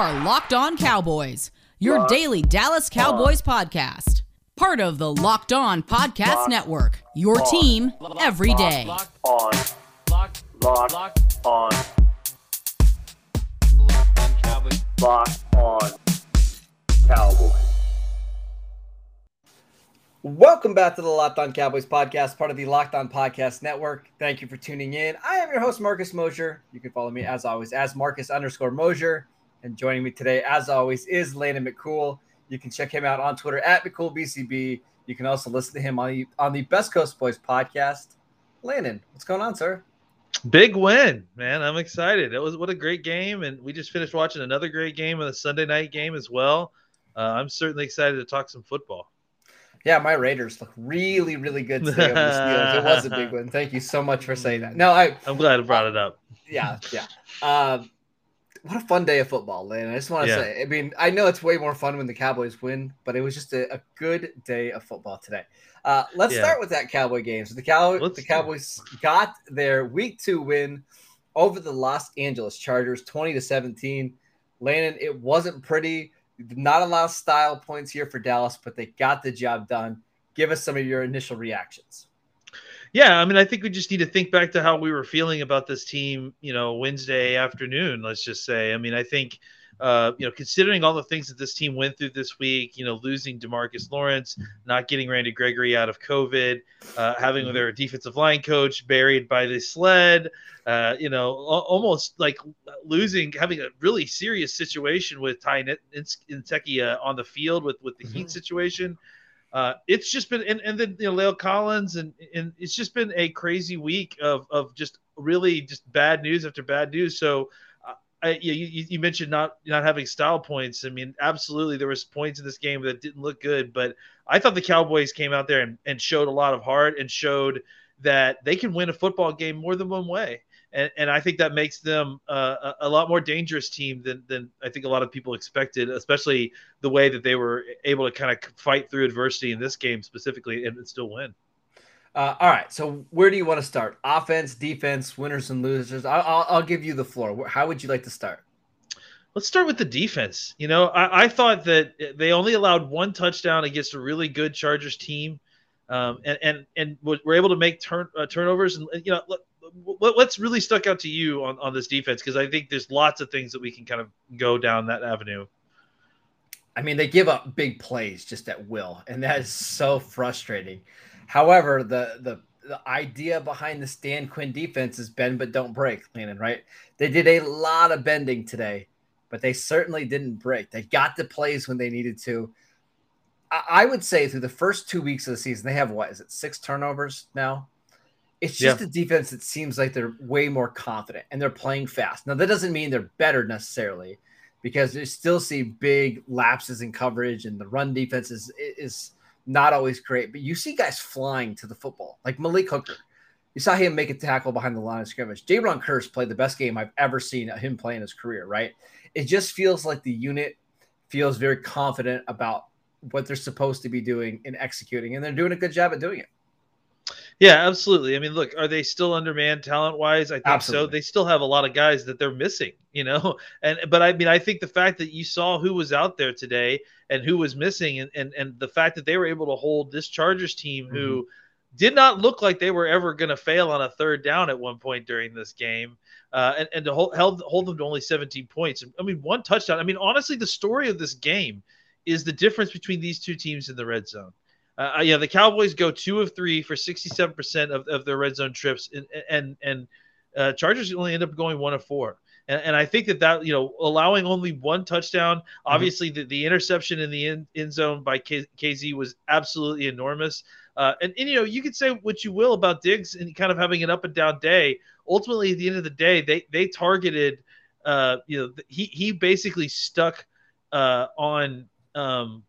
are Locked On Cowboys, your daily Dallas Cowboys podcast. Part of the Locked On Podcast Network, your team every day. Locked on. Locked. Locked Locked on. Locked on Cowboys. Locked on Cowboys. Welcome back to the Locked On Cowboys podcast, part of the Locked On Podcast Network. Thank you for tuning in. I am your host, Marcus Mosher. You can follow me as always as Marcus underscore Mosher. And joining me today, as always, is Landon McCool. You can check him out on Twitter at McCoolBCB. You can also listen to him on the on the Best Coast Boys podcast. Landon, what's going on, sir? Big win, man. I'm excited. It was what a great game. And we just finished watching another great game of the Sunday night game as well. Uh, I'm certainly excited to talk some football. Yeah, my Raiders look really, really good today over the Steelers. It was a big win. Thank you so much for saying that. No, I I'm glad I brought it up. yeah, yeah. Um, what a fun day of football, Lane. I just want to Yeah. say, I mean, I know it's way more fun when the Cowboys win, but it was just a, a good day of football today. Uh, let's Yeah. start with that Cowboy game. So the Cow- Let's the. Cowboys got their Week Two win over the Los Angeles Chargers, twenty to seventeen. Landon, it wasn't pretty. Not a lot of style points here for Dallas, but they got the job done. Give us some of your initial reactions. Yeah, I mean, I think we just need to think back to how we were feeling about this team, you know, Wednesday afternoon, let's just say. I mean, I think, uh, you know, considering all the things that this team went through this week, you know, losing Demarcus Lawrence, not getting Randy Gregory out of COVID, uh, having their defensive line coach buried by the sled, uh, you know, al- almost like losing, having a really serious situation with Ty Nsekhe uh, on the field with, with the Heat situation uh, it's just been and, and then you know La'el Collins and and it's just been a crazy week of of just really just bad news after bad news. So. uh, I, you, you mentioned not not having style points. I mean, absolutely, there was points in this game that didn't look good, but I thought the Cowboys came out there and, and showed a lot of heart and showed that they can win a football game more than one way. And, and I think that makes them uh, a, a lot more dangerous team than, than I think a lot of people expected, especially the way that they were able to kind of fight through adversity in this game specifically and still win. Uh, all right. So where do you want to start? Offense, defense, winners and losers. I'll, I'll, I'll give you the floor. How would you like to start? Let's start with the defense. You know, I, I thought that they only allowed one touchdown against a really good Chargers team, um, and and and were able to make turn uh, turnovers. And you know, what, what, what's really stuck out to you on on this defense? Because I think there's lots of things that we can kind of go down that avenue. I mean, they give up big plays just at will, and that is so frustrating. However, the the the idea behind the Dan Quinn defense is bend but don't break, Landon, right? They did a lot of bending today, but they certainly didn't break. They got the plays when they needed to. I, I would say through the first two weeks of the season, they have what is it, six turnovers now? It's just Yeah. a defense that seems like they're way more confident and they're playing fast. Now, that doesn't mean they're better necessarily because they still see big lapses in coverage and the run defense is is not always great. But you see guys flying to the football, like Malik Hooker. You saw him make a tackle behind the line of scrimmage. Jayron Kearse played the best game I've ever seen him play in his career, right? It just feels like the unit feels very confident about what they're supposed to be doing and executing, and they're doing a good job at doing it. Yeah, absolutely. I mean, look, are they still undermanned talent wise? I think so. They still have a lot of guys that they're missing, you know. And but I mean, I think the fact that you saw who was out there today and who was missing, and and, and the fact that they were able to hold this Chargers team who did not look like they were ever going to fail on a third down at one point during this game, uh, and and to hold held, hold them to only 17 points. I mean, one touchdown. I mean, honestly, the story of this game is the difference between these two teams in the red zone. Uh, yeah, the Cowboys go two of three for 67% of, of their red zone trips, and and and uh, Chargers only end up going one of four. And, and I think that that you know allowing only one touchdown, obviously the, the interception in the end, end zone by K, Kazee was absolutely enormous. Uh, and, and you know you could say what you will about Diggs and kind of having an up and down day. Ultimately, at the end of the day, they they targeted. Uh, you know he he basically stuck uh, on um,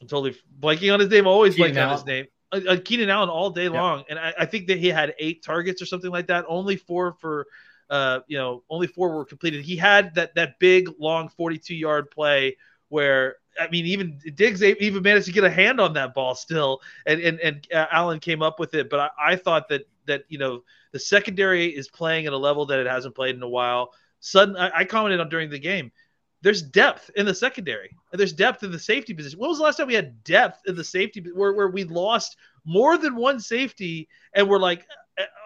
I'm totally blanking on his name. Always Keenan blanking on his name. Uh, uh, Keenan Allen all day Yeah. long, and I, I think that he had eight targets or something like that. Only four for, uh, you know, only four were completed. He had that that big long 42 yard play where I mean, even Diggs even managed to get a hand on that ball still, and and and uh, Allen came up with it. But I, I thought that that you know the secondary is playing at a level that it hasn't played in a while. Sudden, I, I commented on during the game there's depth in the secondary and there's depth in the safety position. When was the last time we had depth in the safety where, where we lost more than one safety and we're like,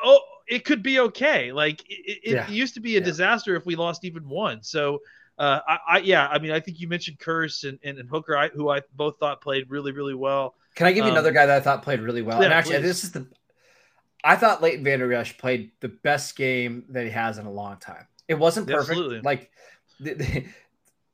oh, it could be okay. Like it, it Yeah. used to be a Yeah. disaster if we lost even one. So, uh, I, I, yeah, I mean, I think you mentioned Kearse and, and, and Hooker, I, who I both thought played really, really well. Can I give you Um, another guy that I thought played really well? and yeah, actually, please. this is the. I thought Leighton Vander played the best game that he has in a long time. It wasn't perfect. Absolutely. Like, the, the-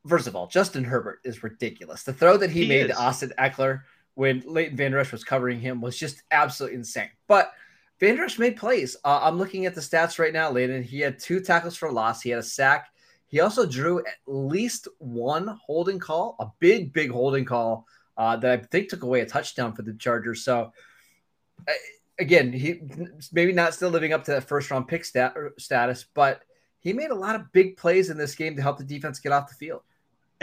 first of all, Justin Herbert is ridiculous. The throw that he, He made is. to Austin Ekeler when Leighton Vander Esch was covering him was just absolutely insane. But Vander Esch made plays. Uh, I'm looking at the stats right now, Leighton. He had two tackles for loss. He had a sack. He also drew at least one holding call, a big, big holding call uh, that I think took away a touchdown for the Chargers. So, uh, again, he maybe not still living up to that first round pick stat, er, status, but he made a lot of big plays in this game to help the defense get off the field.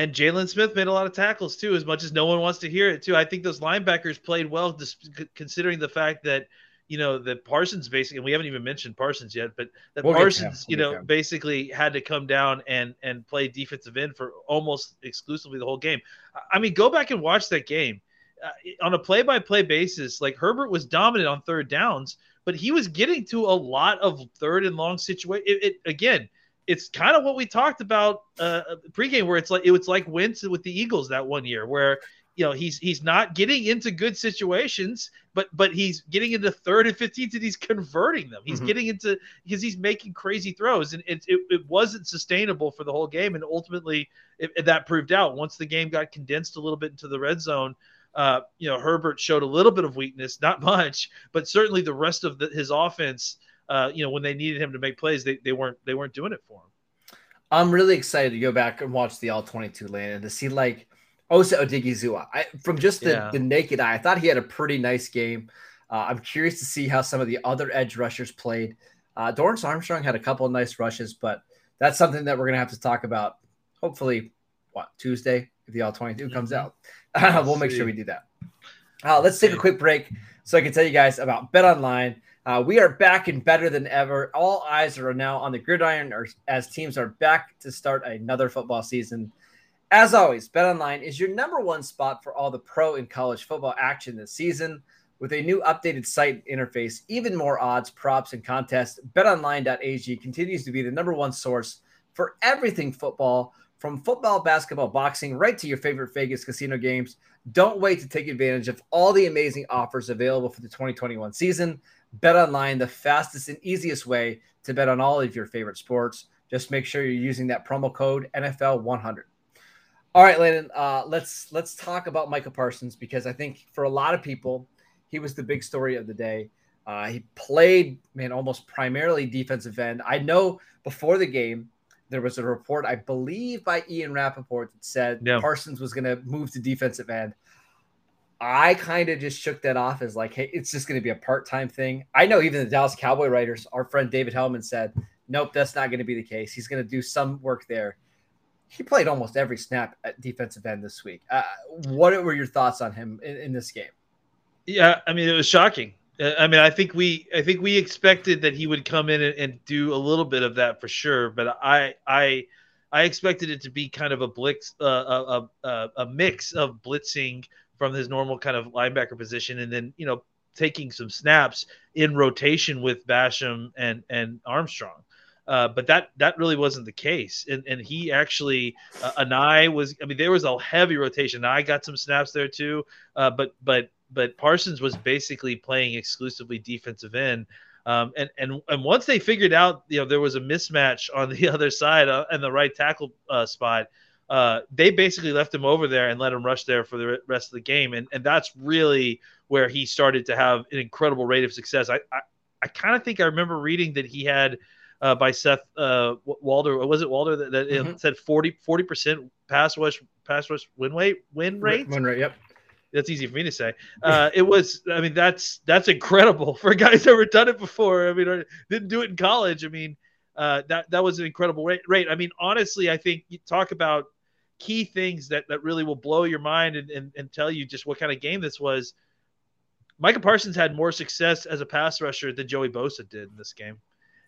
And Jaylon Smith made a lot of tackles too, as much as no one wants to hear it too. I think those linebackers played well, just considering the fact that you know that Parsons basically, and we haven't even mentioned Parsons yet, but that We'll get to him. Parsons, We'll you know, basically had to come down and and play defensive end for almost exclusively the whole game. I- I mean, go back and watch that game uh, on a play-by-play basis. Like Herbert was dominant on third downs, but he was getting to a lot of third and long situation. It, it again it's kind of what we talked about uh, pregame, where it's like it was like Wentz with the Eagles that one year, where you know he's he's not getting into good situations, but but he's getting into third and fifteen and he's converting them. He's Mhm. getting into because he's making crazy throws, and it, it, it wasn't sustainable for the whole game, and ultimately it, it- that proved out once the game got condensed a little bit into the red zone. Uh, you know, Herbert showed a little bit of weakness, not much, but certainly the rest of the, his offense uh, you know, when they needed him to make plays, they, they weren't they weren't doing it for him. I'm really excited to go back and watch the all 22 land and to see like Osa Odighizuwa. I from just the, Yeah. the naked eye, I thought he had a pretty nice game. Uh, I'm curious to see how some of the other edge rushers played. Uh, Dorance Armstrong had a couple of nice rushes, but that's something that we're gonna have to talk about. Hopefully, what Tuesday if the all 22 comes Mhm. out, we'll make sure we do that. Uh, let's take a quick break so I can tell you guys about BetOnline. Uh, we are back and better than ever. All eyes are now on the gridiron as teams are back to start another football season. As always, BetOnline is your number one spot for all the pro and college football action this season. With a new updated site interface, even more odds, props, and contests, betonline.ag continues to be the number one source for everything football, from football, basketball, boxing, right to your favorite Vegas casino games. Don't wait to take advantage of all the amazing offers available for the 2021 season. Bet online, the fastest and easiest way to bet on all of your favorite sports. Just make sure you're using that promo code NFL100. All right, Landon, uh, let's let's talk about Michael Parsons because I think for a lot of people, he was the big story of the day. Uh, he played, man, almost primarily defensive end. I know before the game there was a report, I believe, by Ian Rapoport that said Yeah. Parsons was going to move to defensive end. I kind of just shook that off as like, hey, it's just going to be a part time thing. I know even the Dallas Cowboy writers, our friend David Helman said, nope, that's not going to be the case. He's going to do some work there. He played almost every snap at defensive end this week. Uh, what were your thoughts on him in, in this game? Yeah, I mean it was shocking. Uh, I mean, I think we I think we expected that he would come in and, and do a little bit of that for sure, but I I I expected it to be kind of a blitz uh, a, a a mix of blitzing from his normal kind of linebacker position and then you know taking some snaps in rotation with Basham and and Armstrong. Uh, but that that really wasn't the case, and and he actually uh, Anae was. I mean, there was a heavy rotation. I got some snaps there too, uh, but but but Parsons was basically playing exclusively defensive end. Um, and and and once they figured out, you know, there was a mismatch on the other side uh, and the right tackle uh, spot. Uh, they basically left him over there and let him rush there for the rest of the game, and and that's really where he started to have an incredible rate of success. I I, I kind of think I remember reading that he had uh, by Seth uh, Walder, was it Walder that, that Mhm. said 40 percent pass rush pass rush win rate win rate Win rate, yep. that's easy for me to say. Uh, it was, I mean, that's that's incredible for a guy who's never done it before. I mean, or didn't do it in college. I mean, uh, that that was an incredible rate. rate. I mean, honestly, I think you talk about key things that that really will blow your mind and, and, and tell you just what kind of game this was. Micah Parsons had more success as a pass rusher than Joey Bosa did in this game.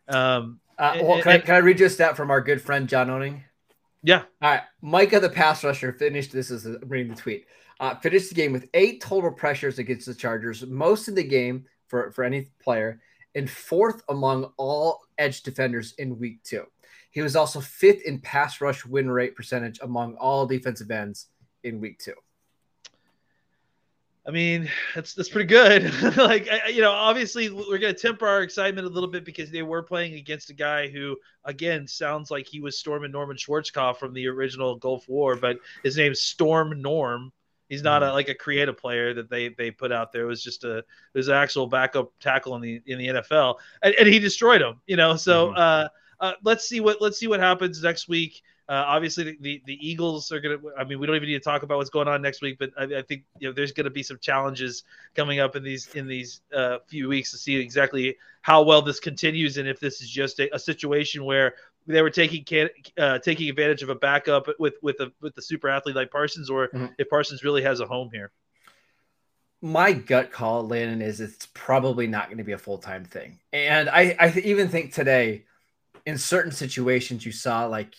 Um, Uh, And- well, can, I, can I read you a stat from our good friend John Owning? Yeah. All right. Micah, the pass rusher, finished this is I'm reading the tweet. Uh, finished the game with eight total pressures against the Chargers, most in the game for, for any player, and fourth among all edge defenders in week two. He was also fifth in pass rush win rate percentage among all defensive ends in week two. I mean, that's that's pretty good. like I, you know, obviously we're gonna temper our excitement a little bit because they were playing against a guy who, again, sounds like he was storming Norman Schwarzkopf from the original Gulf War, but his name's Storm Norton. He's not a, like a creative player that they they put out there. It was just a it was an actual backup tackle in the in the NFL, and, and he destroyed him. You know, so Mhm. uh, uh, let's see what let's see what happens next week. Uh, obviously, the, the, the Eagles are going to. I mean, we don't even need to talk about what's going on next week, but I, I think you know there's going to be some challenges coming up in these in these uh, few weeks to see exactly how well this continues and if this is just a, a situation where they were taking can, uh, taking advantage of a backup with with a with the super athlete like Parsons, or Mhm. if Parsons really has a home here. My gut call, Landon, is it's probably not going to be a full time thing. And I, I even think today, in certain situations, you saw like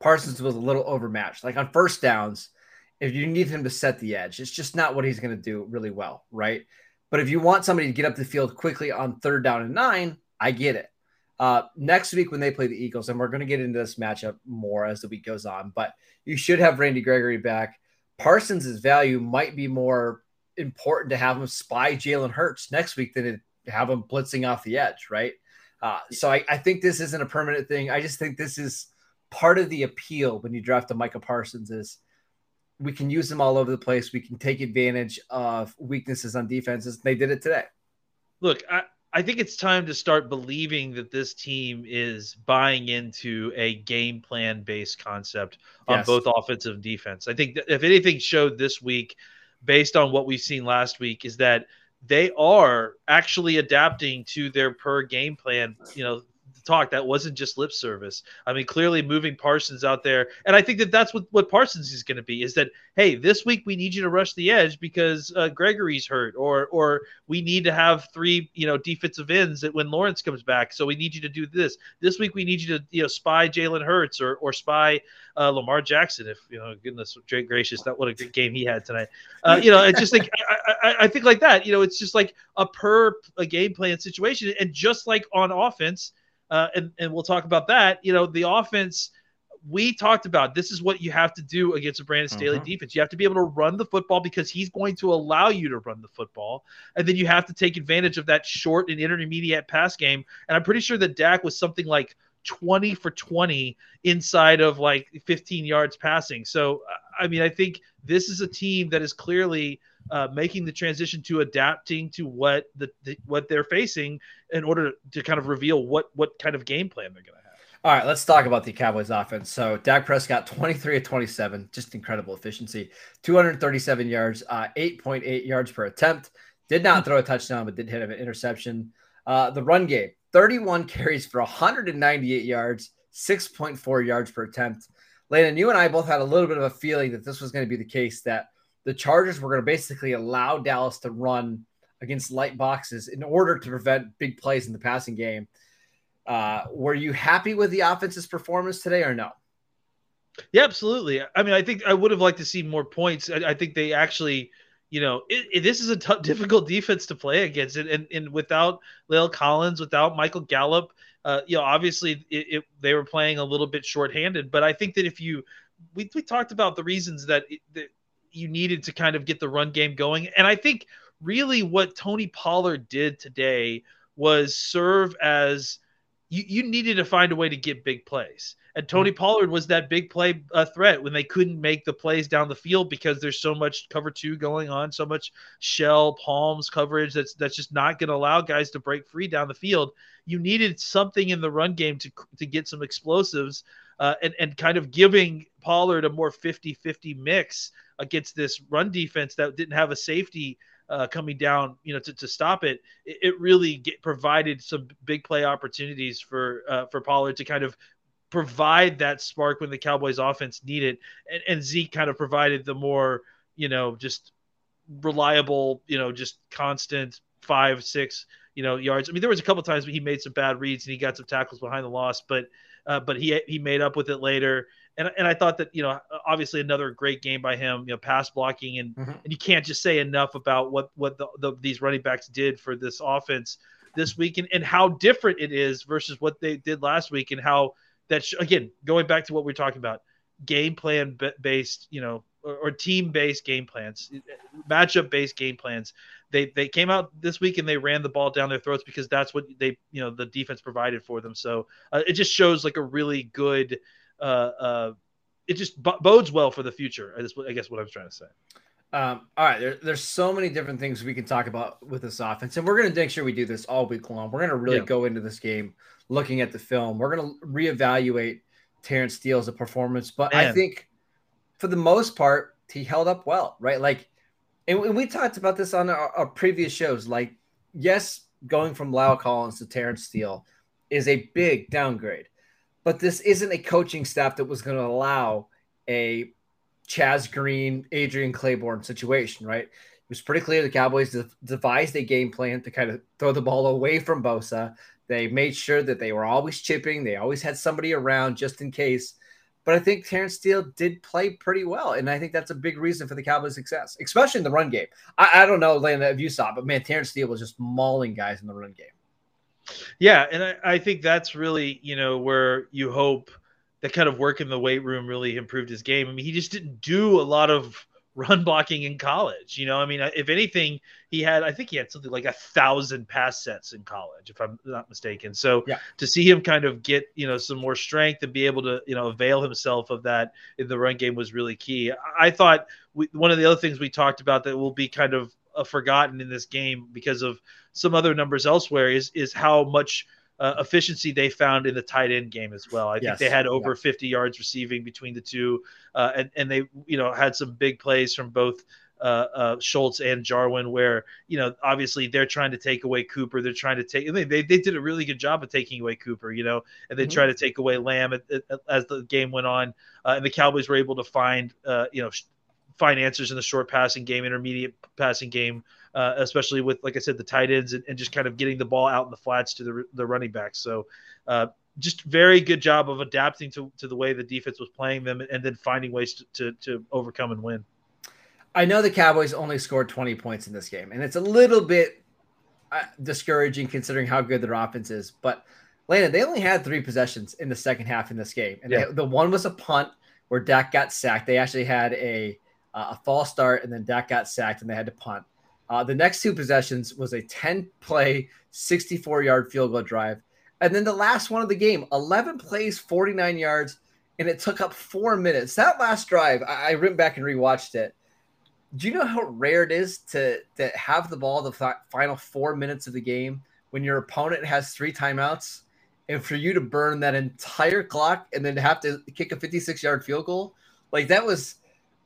Parsons was a little overmatched. Like on first downs, if you need him to set the edge, it's just not what he's going to do really well, right? But if you want somebody to get up the field quickly on third down and nine, I get it. Uh, next week when they play the Eagles, and we're going to get into this matchup more as the week goes on, but you should have Randy Gregory back. Parsons' value might be more important to have him spy Jalen Hurts next week than to have him blitzing off the edge, right? Uh, so I, I think this isn't a permanent thing. I just think this is part of the appeal when you draft a Micah Parsons is we can use them all over the place. We can take advantage of weaknesses on defenses. They did it today. Look, I, I think it's time to start believing that this team is buying into a game plan based concept on Yes. both offensive and defense. I think that if anything showed this week, based on what we've seen last week, is that they are actually adapting to their per game plan, you know, talk that wasn't just lip service. I mean, clearly moving Parsons out there, and I think that that's what what Parsons is going to be. Is that hey, this week we need you to rush the edge because uh, Gregory's hurt, or or we need to have three you know defensive ends that when Lawrence comes back, so we need you to do this. This week we need you to you know spy Jalen Hurts or or spy uh, Lamar Jackson. If you know, goodness gracious, that what a good game he had tonight. Uh, you know, I just think I, I, I think like that. You know, it's just like a per a game plan situation, and just like on offense uh, and and we'll talk about that. You know, the offense we talked about. This is what you have to do against a Brandon Staley Mhm. defense. You have to be able to run the football because he's going to allow you to run the football, and then you have to take advantage of that short and intermediate pass game. And I'm pretty sure that Dak was something like 20 for 20 inside of like 15 yards passing. So, I mean, I think this is a team that is clearly uh, making the transition to adapting to what the, the what they're facing in order to kind of reveal what what kind of game plan they're going to have. All right, let's talk about the Cowboys offense. So Dak Prescott, 23 of 27, just incredible efficiency, 237 yards, uh, 8.8 yards per attempt. Did not throw a touchdown, but did hit an interception. Uh, the run game, 31 carries for 198 yards, 6.4 yards per attempt. Landon, you and I both had a little bit of a feeling that this was going to be the case, that the Chargers were going to basically allow Dallas to run against light boxes in order to prevent big plays in the passing game. Uh, were you happy with the offense's performance today or no? Yeah, absolutely. I mean, I think I would have liked to see more points. I, I think they actually, you know, it, it- this is a tough, difficult defense to play against, and and, and without La'el Collins, without Michael Gallup, uh, you know, obviously it, they were playing a little bit shorthanded. But I think that if you, we we talked about the reasons that that you needed to kind of get the run game going, and I think really what Tony Pollard did today was serve as you, you needed to find a way to get big plays. And Tony Pollard was that big play uh, threat when they couldn't make the plays down the field because there's so much cover two going on, so much shell palms coverage that's that's just not going to allow guys to break free down the field. You needed something in the run game to to get some explosives uh, and and kind of giving Pollard a more 50-50 mix against this run defense that didn't have a safety uh, coming down, you know, to, to stop it, it, it really get, provided some big play opportunities for uh, for Pollard to kind of provide that spark when the Cowboys offense needed, and, and Zeke kind of provided the more, you know, just reliable, you know, just constant five, six, you know, yards. I mean, there was a couple times he made some bad reads and he got some tackles behind the loss, but uh, but he he made up with it later. And and I thought that you know obviously another great game by him, you know, pass blocking and Mhm. and you can't just say enough about what what the, the these running backs did for this offense this week and, and how different it is versus what they did last week and how that sh- again going back to what we are talking about game plan ba- based you know or, or team based game plans matchup based game plans. They they came out this week and they ran the ball down their throats because that's what they you know the defense provided for them. So uh, it just shows like a really good it just bo- bodes well for the future. I, guess what I'm trying to say. Um, all right, there, there's so many different things we can talk about with this offense, and we're going to make sure we do this all week long. We're going to really Yeah. go into this game looking at the film. We're going to reevaluate Terrence Steele's performance, but I think for the most part, he held up well, right? Like, and we- we talked about this on our, our previous shows. Like, yes, going from La'el Collins to Terrence Steele is a big downgrade, but this isn't a coaching staff that was going to allow a Chaz Green, Adrian Claiborne situation, right? It was pretty clear the Cowboys de- devised a game plan to kind of throw the ball away from Bosa. They made sure that they were always chipping, they always had somebody around just in case. But I think Terrence Steele did play pretty well. And I think that's a big reason for the Cowboys' success, especially in the run game. I, I don't know, Lana, if you saw but man, Terrence Steele was just mauling guys in the run game. Yeah, and I, I think that's really you know where you hope that kind of work in the weight room really improved his game. I mean, he just didn't do a lot of run blocking in college. You know, I mean, if anything, he had I think he had something like a thousand pass sets in college, if I'm not mistaken. So Yeah. to see him kind of get you know some more strength and be able to you know avail himself of that in the run game was really key. I, thought we, one of the other things we talked about that will be kind of uh, forgotten in this game because of some other numbers elsewhere is is how much uh, efficiency they found in the tight end game as well. I think Yes. they had over 50 yards receiving between the two, uh, and and they you know had some big plays from both. Uh, uh, Schultz and Jarwin, where you know obviously they're trying to take away Cooper, they're trying to take. They, they, they did a really good job of taking away Cooper, you know, and they Mhm. try to take away Lamb at, at- as the game went on, uh, and the Cowboys were able to find uh, you know find answers in the short passing game, intermediate passing game, uh, especially with, like I said, the tight ends and, and just kind of getting the ball out in the flats to the, the running backs. So, uh, just very good job of adapting to, to the way the defense was playing them and then finding ways to, to, to overcome and win. I know the Cowboys only scored 20 points in this game, and it's a little bit uh, discouraging considering how good their offense is. But Lana, they only had three possessions in the second half in this game, and Yeah. they- the one was a punt where Dak got sacked. They actually had a uh, a false start, and then Dak got sacked, and they had to punt. Uh, the next two possessions was a 10 play, 64 yard field goal drive, and then the last one of the game, 11 plays, 49 yards, and it took up four minutes. That last drive, I, I went back and rewatched it do you know how rare it is to to have the ball the fi- final four minutes of the game when your opponent has three timeouts and for you to burn that entire clock and then have to kick a 56 yard field goal like that was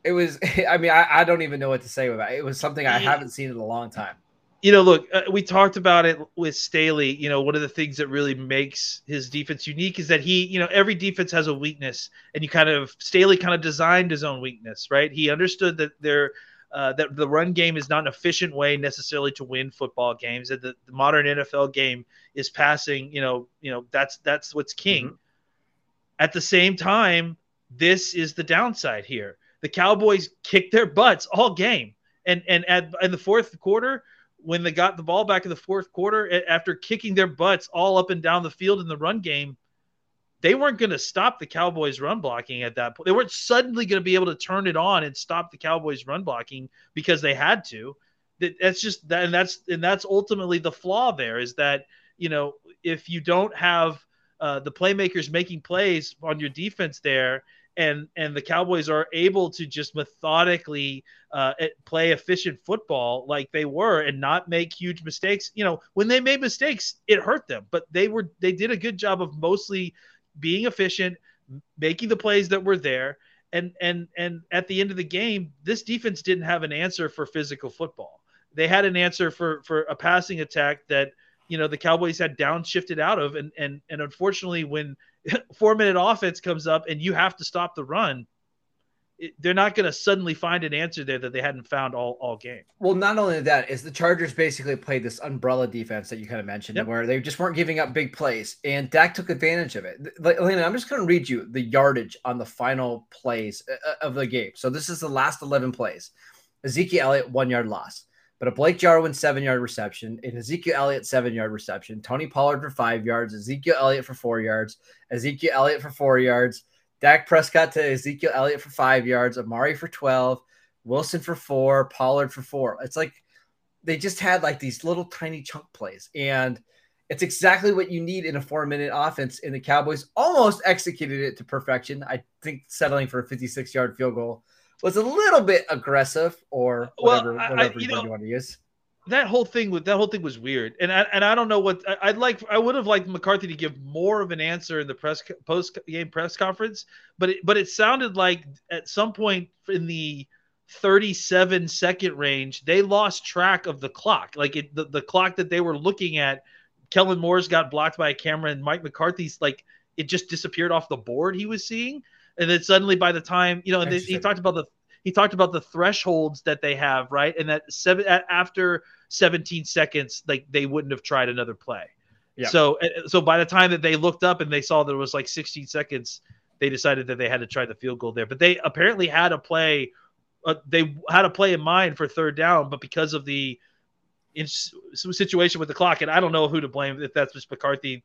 it was i mean I, I don't even know what to say about it it was something i haven't seen in a long time you know, look, uh, we talked about it with Staley. You know, one of the things that really makes his defense unique is that he, you know, every defense has a weakness, and you kind of Staley kind of designed his own weakness, right? He understood that there. Uh, that the run game is not an efficient way necessarily to win football games. That the, the modern NFL game is passing. You know, you know that's that's what's king. At the same time, this is the downside here. The Cowboys kicked their butts all game, and and at in the fourth quarter, when they got the ball back in the fourth quarter after kicking their butts all up and down the field in the run game, they weren't going to stop the Cowboys run blocking at that point. They weren't suddenly going to be able to turn it on and stop the Cowboys run blocking because they had to. That- That's just that, and that's and that's ultimately the flaw there is that you know if you don't have uh, the playmakers making plays on your defense there, and and the Cowboys are able to just methodically uh, eh, play efficient football like they were and not make huge mistakes. You know, when they made mistakes, it hurt them, but they were they did a good job of mostly being efficient, making the plays that were there. And and and at the end of the game, this defense didn't have an answer for physical football. They had an answer for for a passing attack that you know the Cowboys had downshifted out of, and and and unfortunately, when four minute offense comes up and you have to stop the run, it, they're not going to suddenly find an answer there that they hadn't found all all game. Well, not only that is the Chargers basically played this umbrella defense that you kind of mentioned, Yep. where they just weren't giving up big plays, and Dak took advantage of it. Like, Elena, I'm just going to read you the yardage on the final plays uh, of the game. So this is the last 11 plays. Ezekiel Elliott one yard loss, but a Blake Jarwin seven yard reception, an Ezekiel Elliott seven yard reception. Tony Pollard for five yards, Ezekiel Elliott for four yards, Ezekiel Elliott for four yards. Dak Prescott to Ezekiel Elliott for five yards, Amari for 12, Wilson for four, Pollard for four. It's like they just had like these little tiny chunk plays. And it's exactly what you need in a four minute offense. And the Cowboys almost executed it to perfection. I think settling for a 56 yard field goal was a little bit aggressive or whatever, I- I- whatever you know- you want to use. that whole thing with that whole thing was weird, and I, and I don't know what I, I'd like. I would have liked McCarthy to give more of an answer in the press post game press conference, but it, but it sounded like at some point in the 37 second range they lost track of the clock, like it, the the clock that they were looking at. Kellen Moore's got blocked by a camera, and Mike McCarthy's like it just disappeared off the board he was seeing, and then suddenly by the time you know, and they, he talked about the he talked about the thresholds that they have, right? And that seven after 17 seconds, like they wouldn't have tried another play. Yeah. So so by the time that they looked up and they saw that it was like 16 seconds, they decided that they had to try the field goal there. But they apparently had a play, uh, they had a play in mind for third down, but because of the in some situation with the clock, and I don't know who to blame if that's just McCarthy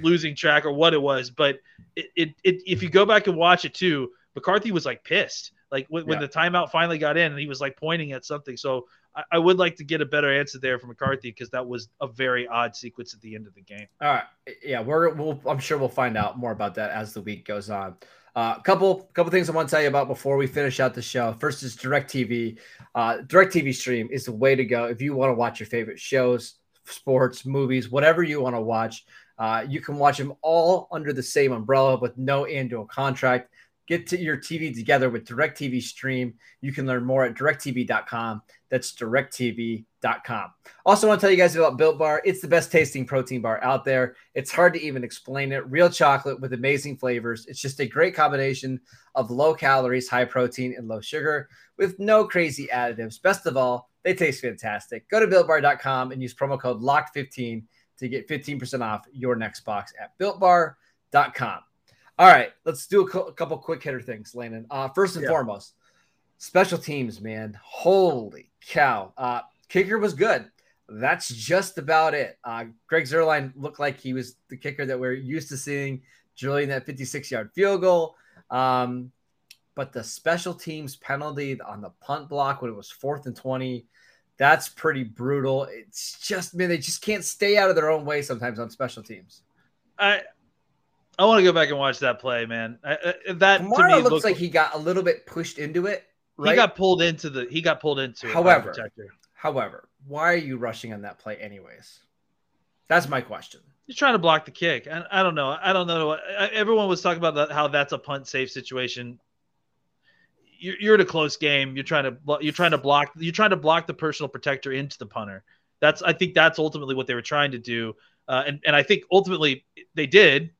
losing track or what it was, but it, it, it if you go back and watch it too, McCarthy was like pissed. Like when, when the timeout finally got in, and he was like pointing at something. So I, I would like to get a better answer there from McCarthy because that was a very odd sequence at the end of the game. All right. Yeah, we're we'll I'm sure we'll find out more about that as the week goes on. Uh, couple couple things I want to tell you about before we finish out the show. First is DirecTV. Uh, DirecTV stream is the way to go if you want to watch your favorite shows, sports, movies, whatever you want to watch. Uh, you can watch them all under the same umbrella with no annual contract. Get to your TV together with DirecTV Stream. You can learn more at directv.com. That's directv.com. Also, want to tell you guys about Built Bar. It's the best tasting protein bar out there. It's hard to even explain it. Real chocolate with amazing flavors. It's just a great combination of low calories, high protein, and low sugar with no crazy additives. Best of all, they taste fantastic. Go to builtbar.com and use promo code LOCKED15 to get 15% off your next box at builtbar.com. All right, let's do a, cou- a couple quick hitter things, Landon. Uh, first and Yeah. foremost, special teams, man. Holy cow. Uh, kicker was good. That's just about it. Uh, Greg Zuerlein looked like he was the kicker that we're used to seeing drilling that 56 yard field goal. Um, but the special teams penalty on the punt block when it was fourth and 20, that's pretty brutal. It's just, man, they just can't stay out of their own way sometimes on special teams. I I want to go back and watch that play, man. I, I, that to me looks looked like he got a little bit pushed into it. Right? he got pulled into the he got pulled into it by the However, protector. However, why are you rushing on that play anyways? That's my question. He's trying to block the kick. And I don't know. I don't know. I- Everyone was talking about that, how that's a punt safe situation. You're, you're in a close game. You're trying to you're trying to block you're trying to block the personal protector into the punter. That's I think that's ultimately what they were trying to do. Uh, and and I think ultimately they did,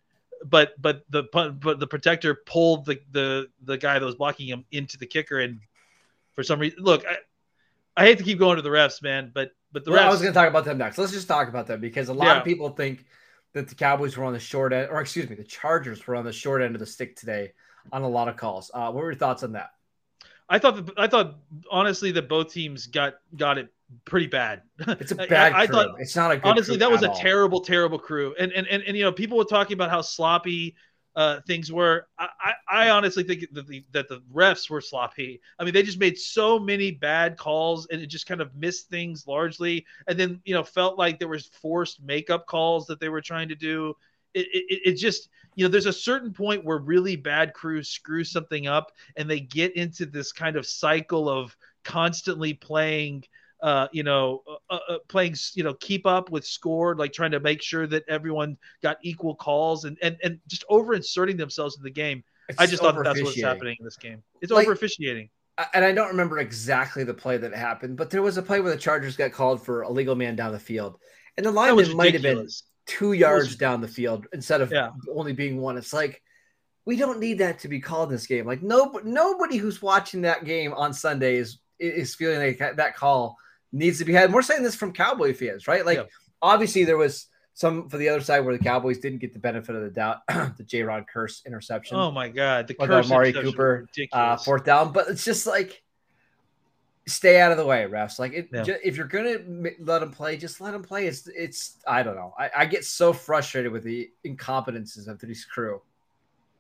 but but the but the protector pulled the the the guy that was blocking him into the kicker and for some reason look I, I hate to keep going to the refs man but but the well, refs I was going to talk about them next. Let's just talk about them because a lot Yeah. of people think that the Cowboys were on the short end, or excuse me, the Chargers were on the short end of the stick today on a lot of calls. Uh, what were your thoughts on that? I thought that, I thought honestly that both teams got got it pretty bad. It's a bad. I, I crew. thought it's not a good. honestly that was a all. terrible terrible crew and and, and and you know people were talking about how sloppy uh things were i i, I honestly think that the that the refs were sloppy i mean they just made so many bad calls and it just kind of missed things largely and then you know felt like there was forced makeup calls that they were trying to do it, it, it just you know there's a certain point where really bad crews screw something up and they get into this kind of cycle of constantly playing uh, you know, uh, uh, playing, you know, keep up with score, like trying to make sure that everyone got equal calls and and, and just over inserting themselves in the game. It's I just thought that that's what's happening in this game. It's Like- over officiating. And I don't remember exactly the play that happened, but there was a play where the Chargers got called for a legal man down the field, and the That was lineman might have been two yards down the field instead of Yeah. only being one. It's like we don't need that to be called in this game. Like no, nobody who's watching that game on Sunday is is feeling like that call needs to be had. And we're saying this from Cowboy fans, right? Like Yeah. obviously there was some for the other side where the Cowboys didn't get the benefit of the doubt, the Jayron Kearse interception, Oh my god, the Kearse Amari Cooper, uh, fourth down. But it's just like stay out of the way, refs. Like it, Yeah. ju- if you're gonna let them play, just let them play. It's it's I don't know. I, I get so frustrated with the incompetences of this crew.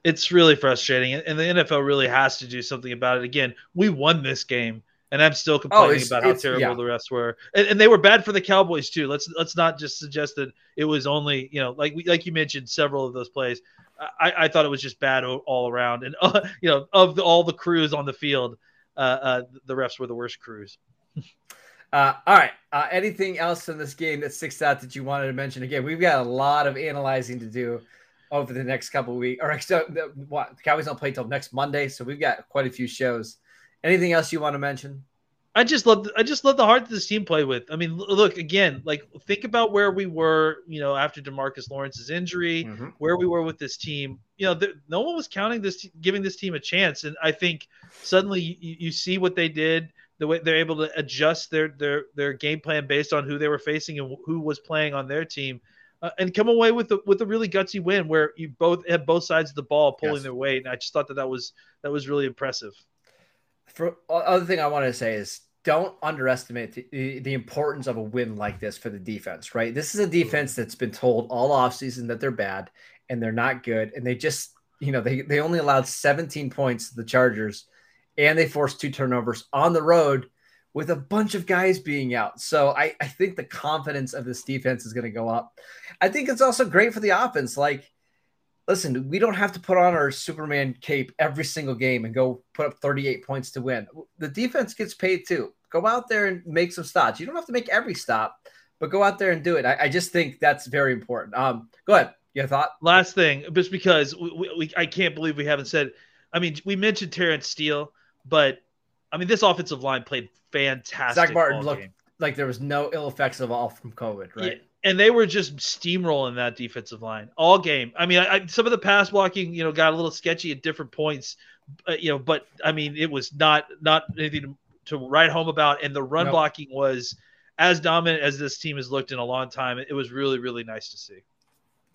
it's really frustrating, and the NFL really has to do something about it. Again, we won this game, and I'm still complaining Oh, about how terrible yeah. the refs were, and, and they were bad for the Cowboys too. Let's let's not just suggest that it was only you know like we like you mentioned several of those plays. I, I thought it was just bad all around, and uh, you know of the, all the crews on the field, uh, uh, the refs were the worst crews. Uh, all right. Uh, anything else in this game that sticks out that you wanted to mention? Again, we've got a lot of analyzing to do over the next couple of weeks. Or so, the, what the Cowboys don't play till next Monday, so we've got quite a few shows. Anything else you want to mention? I just love I just love the heart that this team played with. I mean, look again, like think about where we were, you know, after Demarcus Lawrence's injury, where we were with this team. You know, th- no one was counting this, giving this team a chance, and I think suddenly you, you see what they did, the way they're able to adjust their their their game plan based on who they were facing and who was playing on their team. Uh, and come away with a, with a really gutsy win where you both had both sides of the ball pulling Yes. their weight, and I just thought that that was that was really impressive. For other thing I want to say is don't underestimate the, the, importance of a win like this for the defense, right? This is a defense that's been told all offseason that they're bad and they're not good. And they just, you know, they, they only allowed 17 points to the Chargers and they forced two turnovers on the road with a bunch of guys being out. So I, I think the confidence of this defense is going to go up. I think it's also great for the offense. Like, listen, we don't have to put on our Superman cape every single game and go put up 38 points to win. The defense gets paid too. Go out there and make some stops. You don't have to make every stop, but go out there and do it. I, I just think that's very important. Um, go ahead. Your thought? Last thing, just because we, we, we, I can't believe we haven't said. I mean, we mentioned Terrence Steele, but I mean, this offensive line played fantastic. Zack Martin looked game. like there was no ill effects of all from COVID, right? Yeah, and they were just steamrolling that defensive line all game. I mean, I, I, some of the pass blocking, you know, got a little sketchy at different points, uh, you know, but I mean, it was not not anything to, to write home about. And the run Nope. blocking was as dominant as this team has looked in a long time. It was really really nice to see.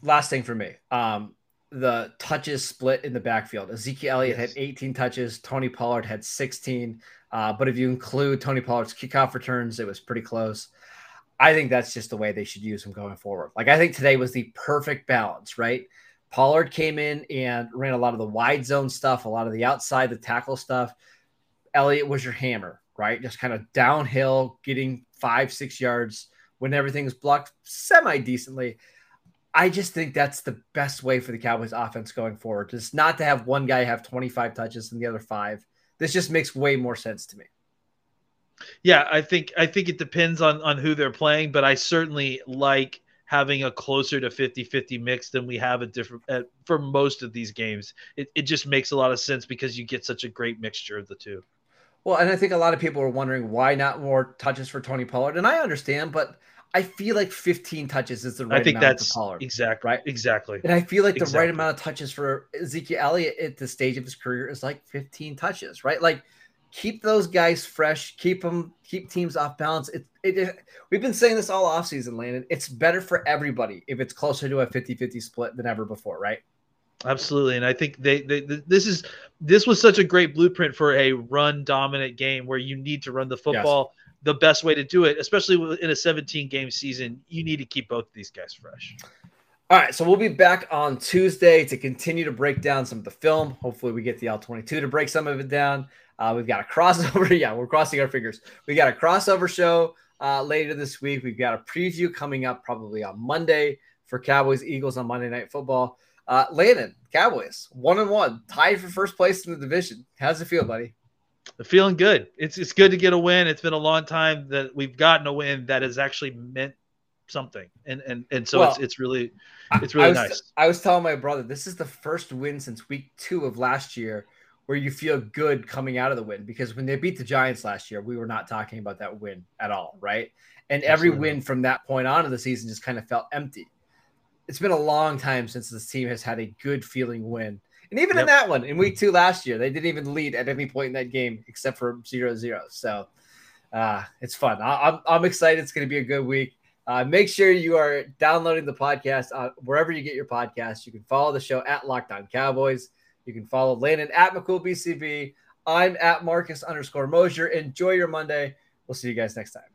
last thing for me um the touches split in the backfield ezekiel elliott Yes. had 18 touches tony pollard had 16 uh, but if you include tony pollard's kickoff returns it was pretty close i think that's just the way they should use him going forward like i think today was the perfect balance right pollard came in and ran a lot of the wide zone stuff a lot of the outside the tackle stuff elliott was your hammer right just kind of downhill getting five six yards when everything's blocked semi decently I just think that's the best way for the Cowboys offense going forward. Just not to have one guy have 25 touches and the other five. This just makes way more sense to me. Yeah, I think I think it depends on on who they're playing, but I certainly like having a closer to 50-50 mix than we have at different at, for most of these games. It it just makes a lot of sense because you get such a great mixture of the two. Well, and I think a lot of people are wondering why not more touches for Tony Pollard, and I understand, but I feel like 15 touches is the right I think amount that's for Pollard. exactly right? Exactly. And I feel like the right amount of touches for Ezekiel Elliott at the stage of his career is like 15 touches, right? Like keep those guys fresh, keep them, keep teams off balance. It, it, it- we've been saying this all offseason, Landon. It's better for everybody if it's closer to a 50 50 split than ever before, right? Absolutely, and I think they, they this is this was such a great blueprint for a run dominant game where you need to run the football. The best way to do it, especially in a 17 game season, you need to keep both of these guys fresh. All right, so we'll be back on Tuesday to continue to break down some of the film. Hopefully, we get the L22 to break some of it down. Uh, we've got a crossover. yeah, we're crossing our fingers. We got a crossover show uh, later this week. We've got a preview coming up probably on Monday for Cowboys Eagles on Monday Night Football. Uh, Landon, Cowboys one and one, tied for first place in the division. How's it feel, buddy? Feeling good. It's it's good to get a win. It's been a long time that we've gotten a win that has actually meant something, and and and so Well, it's it's really it's really I was, nice. I was telling my brother this is the first win since week two of last year where you feel good coming out of the win because when they beat the Giants last year, we were not talking about that win at all, right? And every Absolutely. win from that point on of the season just kind of felt empty. It's been a long time since this team has had a good feeling win. And even in that one, in week two last year, they didn't even lead at any point in that game except for 0 0. So uh, it's fun. I, I'm, I'm excited. It's going to be a good week. Uh, make sure you are downloading the podcast uh, wherever you get your podcast. You can follow the show at Locked On Cowboys. You can follow Landon at McCoolBCB. I'm at Marcus underscore Mosher. Enjoy your Monday. We'll see you guys next time.